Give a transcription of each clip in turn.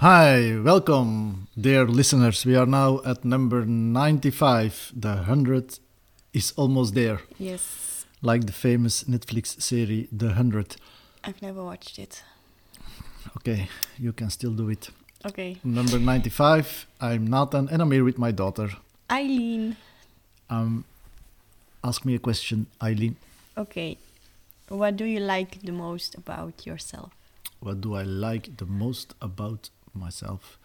Hi, welcome, dear listeners. We are now at number 95. The 100 is almost there, Yes, like the famous Netflix series The 100. I've never watched it. Okay, you can still do it. Okay. Number 95, I'm Nathan and I'm here with my daughter. Eileen. Um, ask me a question, Eileen. Okay. What do you like the most about yourself? What do I like the most about myself?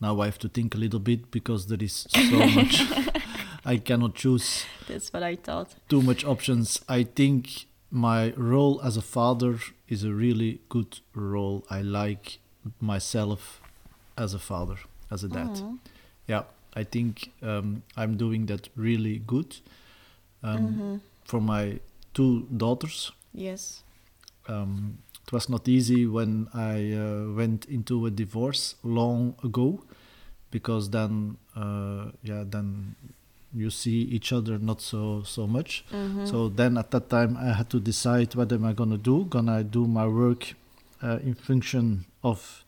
Now I have to think a little bit because there is so much. I cannot choose That's what I thought. too much options. I think my role as a father is a really good role. I like myself as a father, as a dad. Aw. Yeah, I think um, I'm doing that really good. Um, Mhm. For my two daughters, Yes. um, it was not easy when I uh, went into a divorce long ago, because then, uh, yeah, then you see each other not so so much. Mhm. So then at that time I had to decide what am I gonna do? Gonna do my work uh, in function of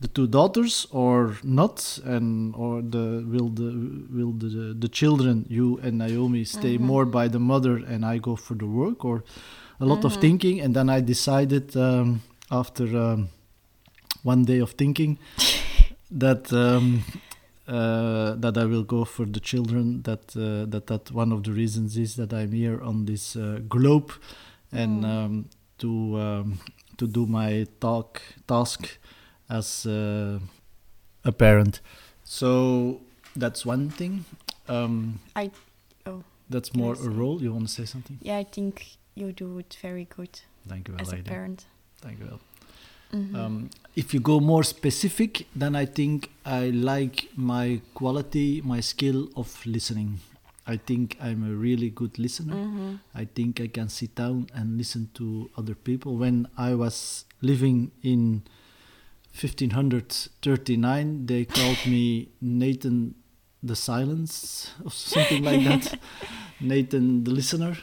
the two daughters or not? And or the will the will the the children you and Naomi stay Mhm. more by the mother and I go for the work or a lot of Mhm. thinking and then I decided um, after um, one day of thinking that um, uh, that I will go for the children. That uh, that that one of the reasons is that I'm here on this uh, globe, and Mm. um, to um, to do my talk task as uh, a parent. So that's one thing. Um, I. Oh. that's more a role. You want to say something? Yeah, I think you do it very good Thank you, well, as a lady. parent. Thank you. well. Mhm. Um, if you go more specific, then I think I like my quality, my skill of listening. I think I'm a really good listener. Mhm. I think I can sit down and listen to other people. When I was living in 1539, they called me Nathan the Silence or something like that. Nathan the Listener,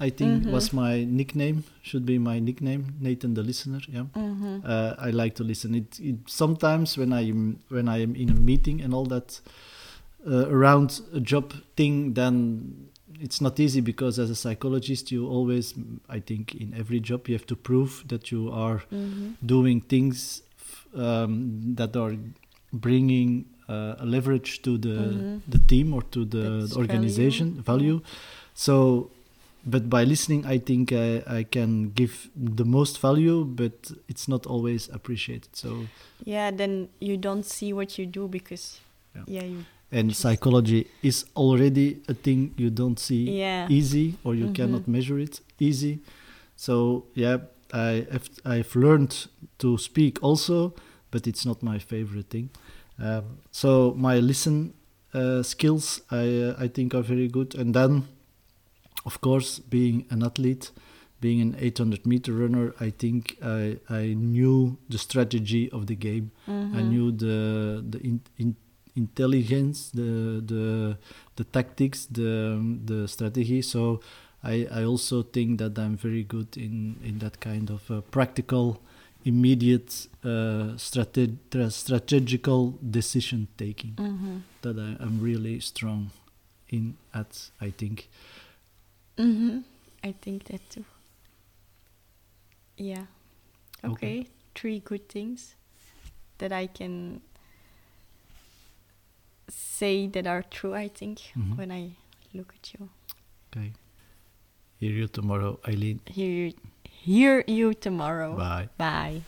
I think Mhm. was my nickname, should be my nickname, Nathan the Listener, yeah Mhm. uh, I like to listen. It, it sometimes when I when I am in a meeting and all that uh, around a job thing, then it's not easy because as a psychologist, you always, I think, in every job you have to prove that you are Mhm. doing things um, that are bringing uh, a leverage to the Mhm. the team or to the, That's organization value. value. So, but by listening, I think I, I can give the most value, but it's not always appreciated. So, Yeah, then you don't see what you do because. Yeah. Yeah. you. and psychology is already a thing you don't see Yeah. easy or you Mhm. cannot measure it easy. So, yeah, I have, I've learned to speak also, but it's not my favorite thing. Um, so my listen uh, skills, I uh, I think are very good. And then, of course, being an athlete, being an 800 meter runner, I think I I knew the strategy of the game. I Mhm. knew the the in, in intelligence, the the the tactics, the the strategy. So I I also think that I'm very good in in that kind of uh, practical, immediate, uh, strate- strategical decision taking. Mhm. That I am really strong in at. I think. Mhm. I think that too. Yeah. Okay. Okay. Three good things that I can say that are true, I think, Mhm. when I look at you. Okay. Hear you tomorrow, Eileen. Hear you, hear you tomorrow. Bye. Bye.